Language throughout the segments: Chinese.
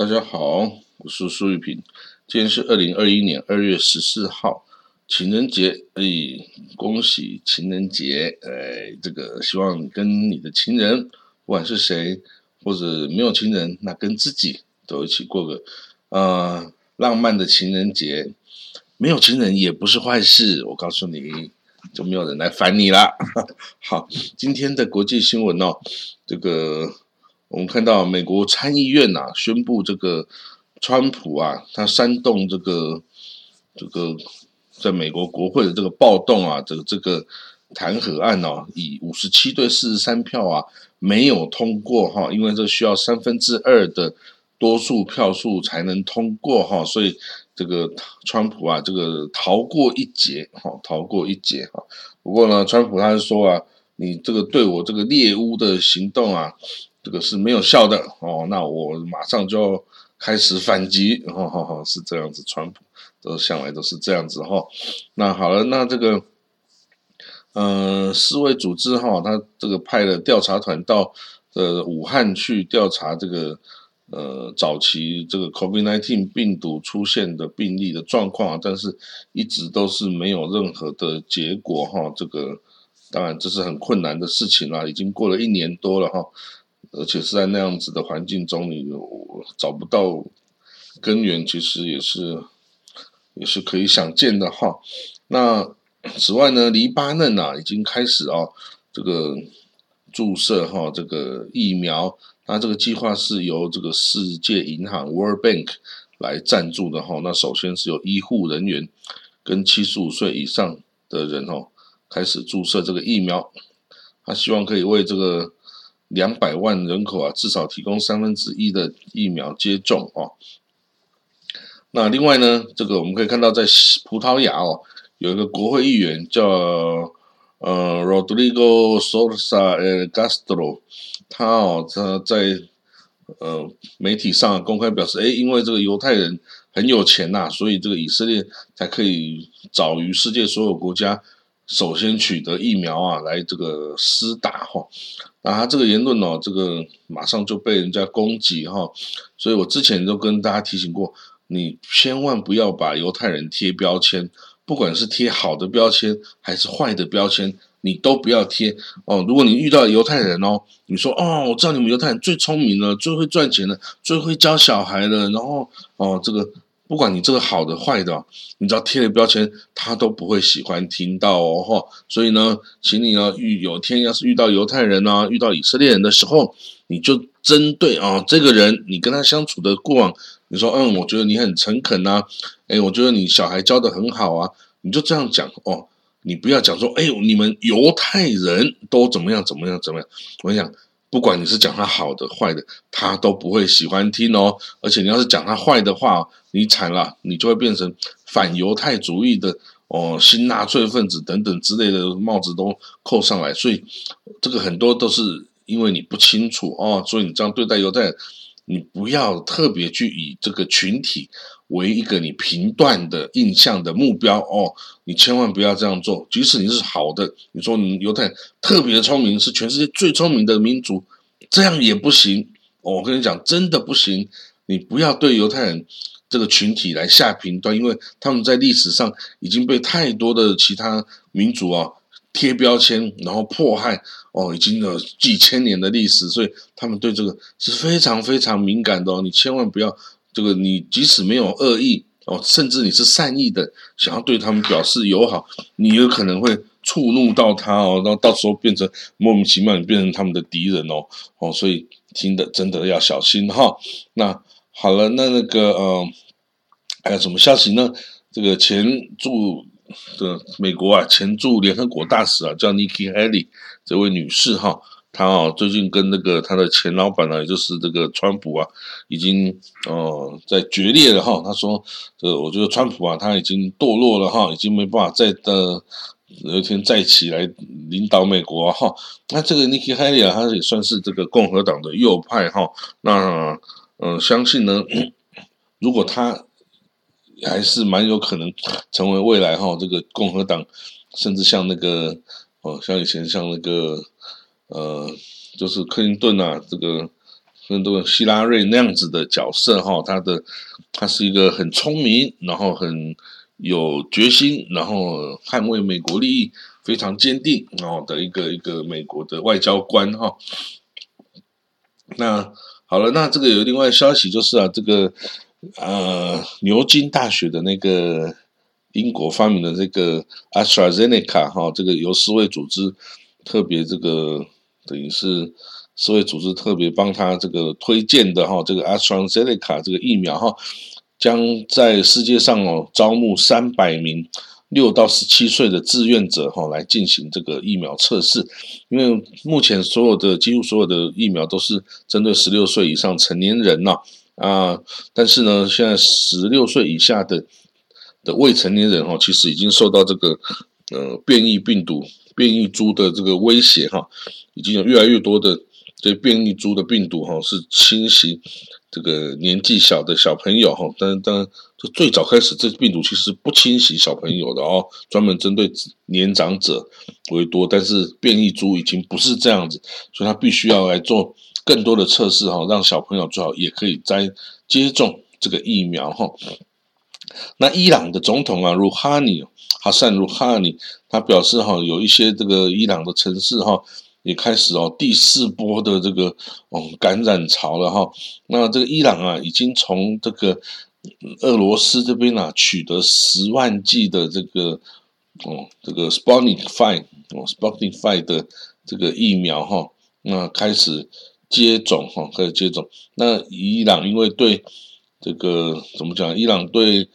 大家好，我是苏玉平。今天是二零二一年二月十四号，情人节，哎，恭喜情人节！哎，这个希望跟你的情人，不管是谁，或者没有情人，那跟自己都一起过个呃浪漫的情人节。没有情人也不是坏事，我告诉你，就没有人来烦你啦。好，今天的国际新闻哦，这个。我们看到美国参议院呐宣布，这个川普啊，他煽动这个这个在美国国会的这个暴动啊，这个这个弹劾案哦，以五十七对四十三票啊没有通过哈，因为这需要三分之二的多数票数才能通过哈，所以这个川普啊，这个逃过一劫哈，逃过一劫哈。不过呢，川普他是说啊，你这个对我这个猎巫的行动啊。这个是没有效的哦，那我马上就要开始反击，哈哈哈，是这样子，川普都向来都是这样子哈。那好了，那这个，呃，世卫组织哈，他这个派了调查团到呃武汉去调查这个呃早期这个 COVID-19 病毒出现的病例的状况，但是一直都是没有任何的结果哈。这个当然这是很困难的事情啦，已经过了一年多了哈。而且是在那样子的环境中，你找不到根源，其实也是也是可以想见的哈。那此外呢，黎巴嫩啊已经开始啊这个注射哈这个疫苗，那这个计划是由这个世界银行 World Bank 来赞助的哈。那首先是由医护人员跟七十五岁以上的人哦开始注射这个疫苗，他希望可以为这个。两百万人口啊，至少提供三分之一的疫苗接种哦。那另外呢，这个我们可以看到，在葡萄牙哦，有一个国会议员叫呃 Rodrigo Sousa Castro，他哦他在呃媒体上公开表示，哎，因为这个犹太人很有钱呐，所以这个以色列才可以早于世界所有国家。首先取得疫苗啊，来这个施打哈，那他这个言论哦，这个马上就被人家攻击哈，所以我之前都跟大家提醒过，你千万不要把犹太人贴标签，不管是贴好的标签还是坏的标签，你都不要贴哦。如果你遇到犹太人哦，你说哦，我知道你们犹太人最聪明了，最会赚钱了，最会教小孩了，然后哦这个。不管你这个好的坏的，你只要贴了标签，他都不会喜欢听到哦哈。所以呢，请你呢遇有天要是遇到犹太人啊，遇到以色列人的时候，你就针对啊这个人，你跟他相处的过往，你说嗯，我觉得你很诚恳呐，哎，我觉得你小孩教的很好啊，你就这样讲哦，你不要讲说哎，你们犹太人都怎么样怎么样怎么样，我跟你讲。不管你是讲他好的坏的，他都不会喜欢听哦。而且你要是讲他坏的话，你惨了，你就会变成反犹太主义的哦，新纳粹分子等等之类的帽子都扣上来。所以这个很多都是因为你不清楚哦，所以你这样对待犹太。你不要特别去以这个群体为一个你评断的印象的目标哦，你千万不要这样做。即使你是好的，你说你犹太特别聪明，是全世界最聪明的民族，这样也不行。我跟你讲，真的不行。你不要对犹太人这个群体来下评断，因为他们在历史上已经被太多的其他民族啊。贴标签，然后迫害哦，已经有几千年的历史，所以他们对这个是非常非常敏感的哦。你千万不要这个，你即使没有恶意哦，甚至你是善意的，想要对他们表示友好，你有可能会触怒到他哦，然后到时候变成莫名其妙，你变成他们的敌人哦哦，所以听的真的要小心哈。那好了，那那个呃，还有什么消息呢？这个前驻。的美国啊，前驻联合国大使啊，叫 Nikki Haley 这位女士哈，她啊最近跟那个她的前老板呢，也就是这个川普啊，已经哦在决裂了哈。她说，这我觉得川普啊，他已经堕落了哈，已经没办法再的有一天再起来领导美国哈。那这个 Nikki Haley 啊，他也算是这个共和党的右派哈。那嗯，相信呢，如果他还是蛮有可能成为未来哈，这个共和党，甚至像那个哦，像以前像那个呃，就是克林顿啊，这个跟这个希拉瑞那样子的角色哈，他的他是一个很聪明，然后很有决心，然后捍卫美国利益非常坚定哦的一个一个美国的外交官哈。那好了，那这个有另外消息就是啊，这个呃牛津大学的那个英国发明的这个 AstraZeneca 哈，这个由世卫组织特别这个等于是。世卫组织特别帮他这个推荐的哈，这个 AstraZeneca 这个疫苗哈，将在世界上哦招募三百名六到十七岁的志愿者哈来进行这个疫苗测试。因为目前所有的几乎所有的疫苗都是针对十六岁以上成年人呐，啊但是呢，现在十六岁以下的的未成年人哈，其实已经受到这个呃变异病毒变异株的这个威胁哈，已经有越来越多的。这变异株的病毒哈是侵袭这个年纪小的小朋友哈，但但就最早开始这病毒其实不侵袭小朋友的哦，专门针对年长者为多。但是变异株已经不是这样子，所以他必须要来做更多的测试哈，让小朋友最好也可以在接种这个疫苗哈。那伊朗的总统啊，鲁哈尼哈善鲁哈尼，他表示哈，有一些这个伊朗的城市哈。也开始哦，第四波的这个哦感染潮了哈。那这个伊朗啊，已经从这个俄罗斯这边啊取得十万剂的这个哦这个 Sputnik Five 哦 Sputnik Five 的这个疫苗哈，那开始接种哈，开始接种。那伊朗因为对这个怎么讲？伊朗对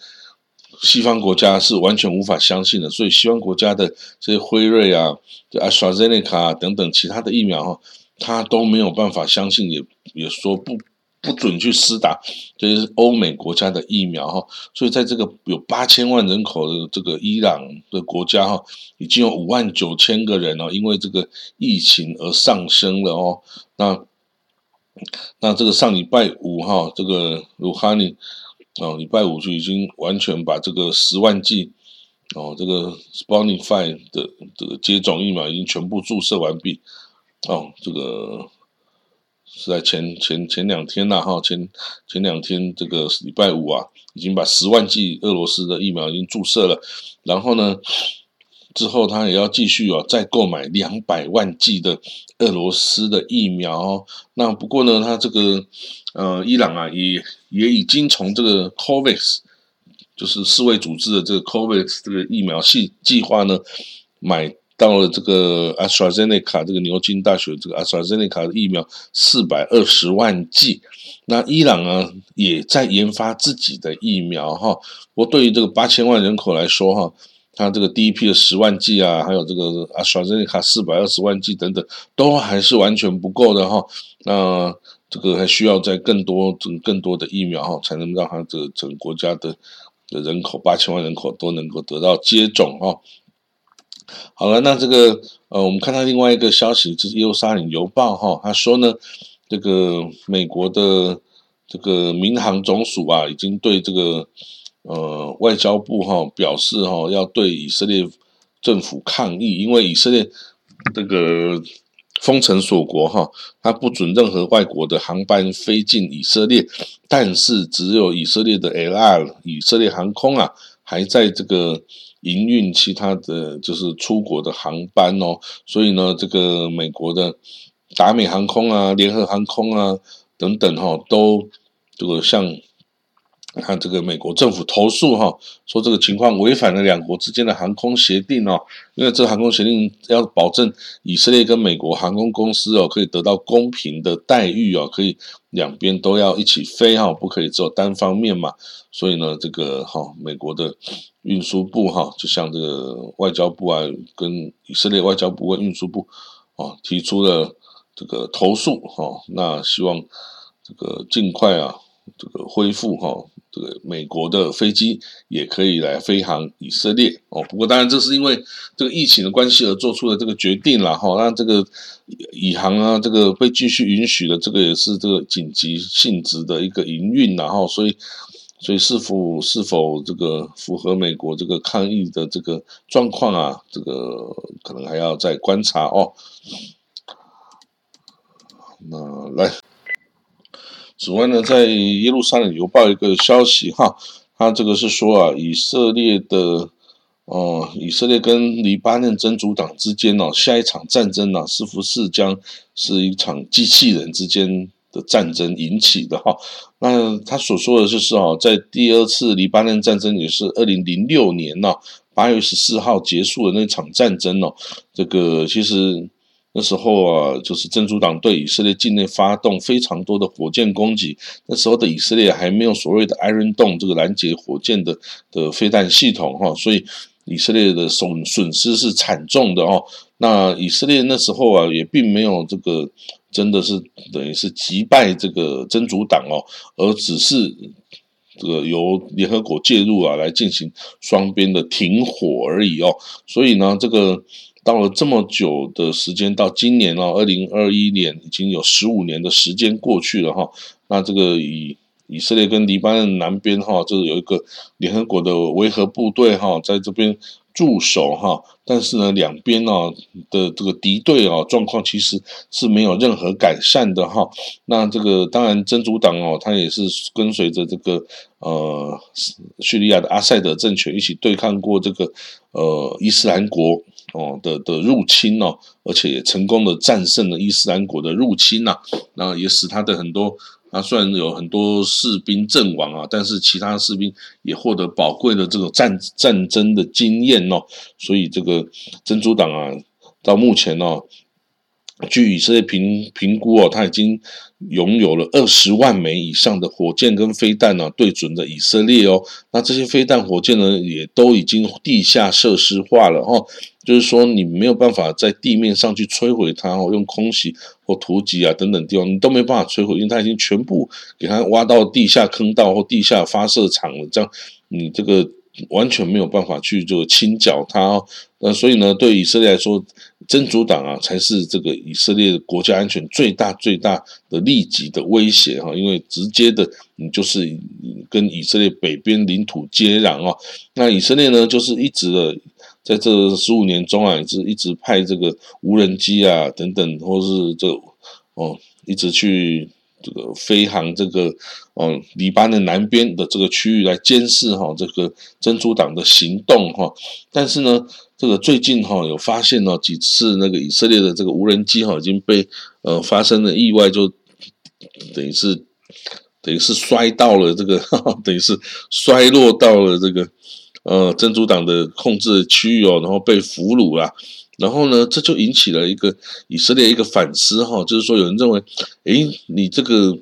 西方国家是完全无法相信的，所以西方国家的这些辉瑞啊、阿斯 z e n e c a 等等其他的疫苗哈，他都没有办法相信，也也说不不准去施打这些欧美国家的疫苗哈。所以在这个有八千万人口的这个伊朗的国家哈，已经有五万九千个人哦，因为这个疫情而上升了哦。那那这个上礼拜五哈，这个鲁哈尼。哦，礼拜五就已经完全把这个十万剂哦，这个 Sputnik Five 的这个接种疫苗已经全部注射完毕。哦，这个是在前前前两天呐，哈，前前两天这个礼拜五啊，已经把十万剂俄罗斯的疫苗已经注射了。然后呢，之后他也要继续啊，再购买两百万剂的俄罗斯的疫苗。那不过呢，他这个。呃，伊朗啊，也也已经从这个 COVAX，就是世卫组织的这个 COVAX 这个疫苗系计划呢，买到了这个 AstraZeneca 这个牛津大学这个 AstraZeneca 的疫苗四百二十万剂。那伊朗啊，也在研发自己的疫苗哈。不过对于这个八千万人口来说哈，它这个第一批的十万剂啊，还有这个 AstraZeneca 四百二十万剂等等，都还是完全不够的哈。那这个还需要在更多、更多的疫苗哈，才能让它这个整个国家的的人口八千万人口都能够得到接种哈。好了，那这个呃，我们看到另外一个消息，就是《耶路撒冷邮报》哈，他说呢，这个美国的这个民航总署啊，已经对这个呃外交部哈表示哈，要对以色列政府抗议，因为以色列这个。封城锁国哈，他不准任何外国的航班飞进以色列，但是只有以色列的 LR 以色列航空啊，还在这个营运其他的就是出国的航班哦，所以呢，这个美国的达美航空啊、联合航空啊等等哈，都这个向。看这个美国政府投诉哈，说这个情况违反了两国之间的航空协定哦，因为这个航空协定要保证以色列跟美国航空公司哦可以得到公平的待遇哦，可以两边都要一起飞哈，不可以只有单方面嘛。所以呢，这个哈美国的运输部哈，就像这个外交部啊，跟以色列外交部跟运输部啊提出了这个投诉哈，那希望这个尽快啊这个恢复哈。这个美国的飞机也可以来飞航以色列哦，不过当然这是因为这个疫情的关系而做出的这个决定了哈。那这个以航啊，这个被继续允许的，这个也是这个紧急性质的一个营运，然后所以所以是否是否这个符合美国这个抗疫的这个状况啊，这个可能还要再观察哦。那来。此外呢，在耶路撒冷邮报一个消息哈，他这个是说啊，以色列的哦，以色列跟黎巴嫩真主党之间哦，下一场战争呢，似乎是将是一场机器人之间的战争引起的哈。那他所说的就是哦，在第二次黎巴嫩战争，也是二零零六年呢八月十四号结束的那场战争哦，这个其实。那时候啊，就是真主党对以色列境内发动非常多的火箭攻击。那时候的以色列还没有所谓的 Iron Dome 这个拦截火箭的的飞弹系统哈，所以以色列的损损失是惨重的哦。那以色列那时候啊，也并没有这个真的是等于是击败这个真主党哦，而只是这个由联合国介入啊来进行双边的停火而已哦。所以呢，这个。到了这么久的时间，到今年哦，二零二一年已经有十五年的时间过去了哈。那这个以以色列跟黎巴嫩南边哈，这有一个联合国的维和部队哈，在这边驻守哈。但是呢，两边呢的这个敌对啊状况其实是没有任何改善的哈。那这个当然真主党哦，他也是跟随着这个呃叙利亚的阿塞德政权一起对抗过这个呃伊斯兰国。哦的的入侵哦，而且也成功的战胜了伊斯兰国的入侵呐，那也使他的很多，啊虽然有很多士兵阵亡啊，但是其他士兵也获得宝贵的这个战战争的经验哦，所以这个真主党啊，到目前哦。据以色列评评估哦，他已经拥有了二十万枚以上的火箭跟飞弹呢，对准的以色列哦。那这些飞弹、火箭呢，也都已经地下设施化了哦。就是说，你没有办法在地面上去摧毁它哦，用空袭或突击啊等等地方，你都没办法摧毁，因为它已经全部给它挖到地下坑道或地下发射场了。这样，你这个。完全没有办法去就清剿它哦，那所以呢，对以色列来说，真主党啊才是这个以色列国家安全最大最大的立即的威胁哈，因为直接的你就是跟以色列北边领土接壤哦。那以色列呢，就是一直的在这十五年中啊，也是一直派这个无人机啊等等，或是这哦一直去。这个飞航这个，嗯，黎巴嫩南边的这个区域来监视哈这个真主党的行动哈，但是呢，这个最近哈有发现呢几次那个以色列的这个无人机哈已经被呃发生了意外，就等于是等于是摔到了这个，等于是摔落到了这个呃真主党的控制区域哦，然后被俘虏了。然后呢，这就引起了一个以色列一个反思哈，就是说有人认为，诶，你这个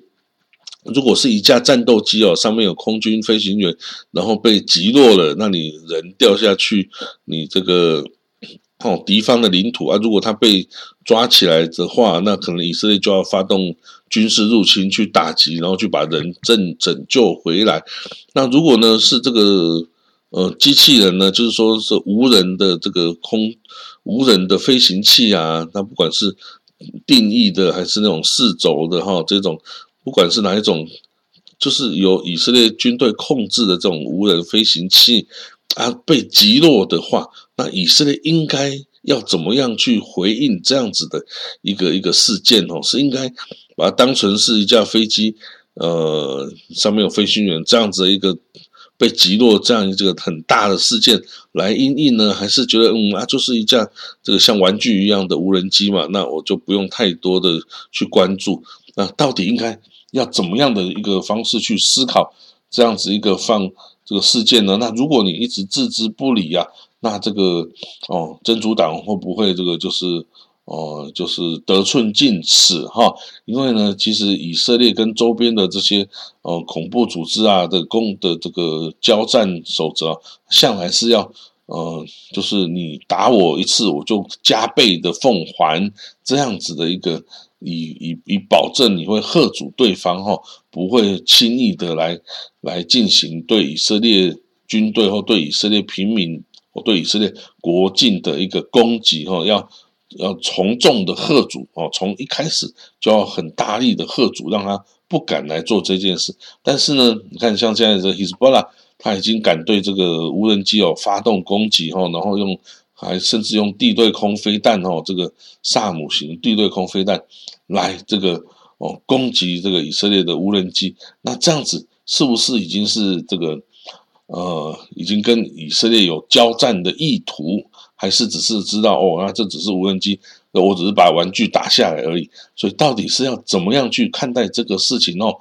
如果是一架战斗机哦，上面有空军飞行员，然后被击落了，那你人掉下去，你这个哦敌方的领土啊，如果他被抓起来的话，那可能以色列就要发动军事入侵去打击，然后去把人拯拯救回来。那如果呢是这个呃机器人呢，就是说是无人的这个空。无人的飞行器啊，那不管是定义的还是那种四轴的哈，这种不管是哪一种，就是由以色列军队控制的这种无人飞行器啊，被击落的话，那以色列应该要怎么样去回应这样子的一个一个事件哦？是应该把它当成是一架飞机，呃，上面有飞行员这样子的一个。被击落这样一个很大的事件来应应呢，还是觉得嗯啊，就是一架这个像玩具一样的无人机嘛？那我就不用太多的去关注。那到底应该要怎么样的一个方式去思考这样子一个放这个事件呢？那如果你一直置之不理啊，那这个哦，真主党会不会这个就是？哦，就是得寸进尺哈，因为呢，其实以色列跟周边的这些呃恐怖组织啊的攻的这个交战守则，向来是要呃，就是你打我一次，我就加倍的奉还这样子的一个，以以以保证你会喝阻对方哈，不会轻易的来来进行对以色列军队或对以色列平民或对以色列国境的一个攻击哈，要。要从众的贺主哦，从一开始就要很大力的贺主，让他不敢来做这件事。但是呢，你看像现在的 Hezbollah，他已经敢对这个无人机哦发动攻击哦，然后用还甚至用地对空飞弹哦，这个萨姆型地对空飞弹来这个哦攻击这个以色列的无人机，那这样子是不是已经是这个呃已经跟以色列有交战的意图，还是只是知道哦那这只是无人机，我只是把玩具打下来而已，所以到底是要怎么样去看待这个事情哦？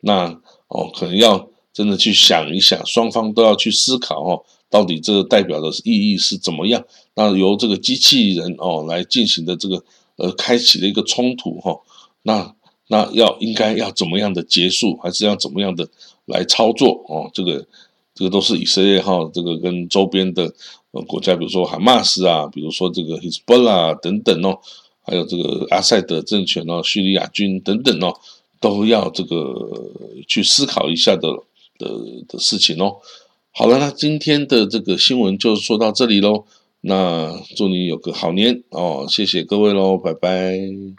那哦可能要真的去想一想，双方都要去思考哦。到底这个代表的意义是怎么样？那由这个机器人哦来进行的这个呃开启的一个冲突哈，那那要应该要怎么样的结束，还是要怎么样的来操作哦？这个这个都是以色列哈，这个跟周边的国家，比如说哈马斯啊，比如说这个 Hezbollah 等等哦，还有这个阿塞德政权哦，叙利亚军等等哦，都要这个去思考一下的的的事情哦。好了，那今天的这个新闻就说到这里喽。那祝你有个好年哦，谢谢各位喽，拜拜。